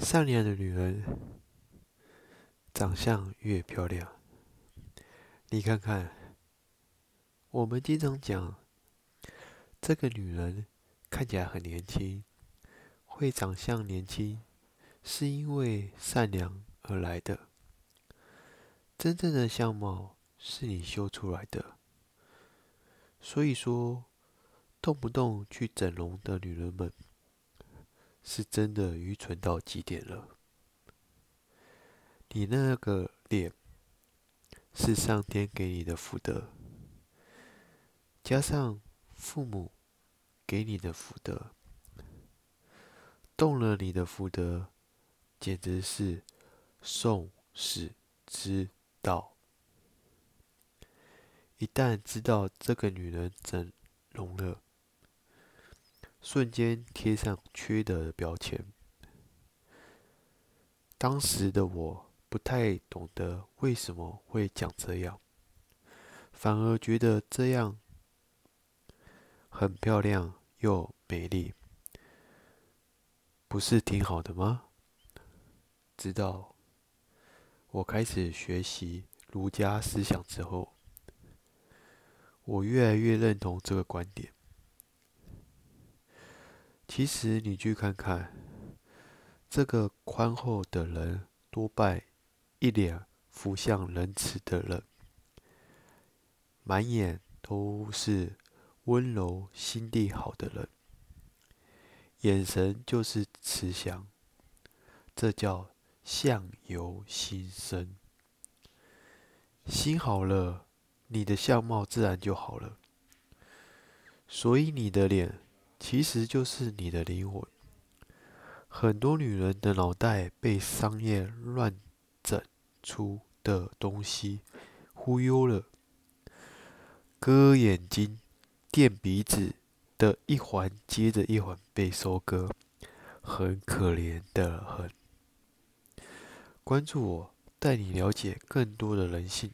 善良的女人，长相越漂亮。你看看，我们经常讲，这个女人看起来很年轻，会长相年轻，是因为善良而来的。真正的相貌是你修出来的。所以说，动不动去整容的女人们。是真的愚蠢到极点了。你那个脸是上天给你的福德，加上父母给你的福德，动了你的福德，简直是送死之道。一旦知道这个女人整容了，瞬间贴上缺德的标签。当时的我不太懂得为什么会讲这样，反而觉得这样很漂亮又美丽，不是挺好的吗？直到我开始学习儒家思想之后，我越来越认同这个观点。其实你去看看，这个宽厚的人，多半一脸福相仁慈的人，满眼都是温柔心地好的人，眼神就是慈祥，这叫相由心生。心好了，你的相貌自然就好了。所以你的脸。其实就是你的灵魂。很多女人的脑袋被商业乱整出的东西忽悠了，割眼睛、垫鼻子的一环接着一环被收割，很可怜的很。关注我，带你了解更多的人性。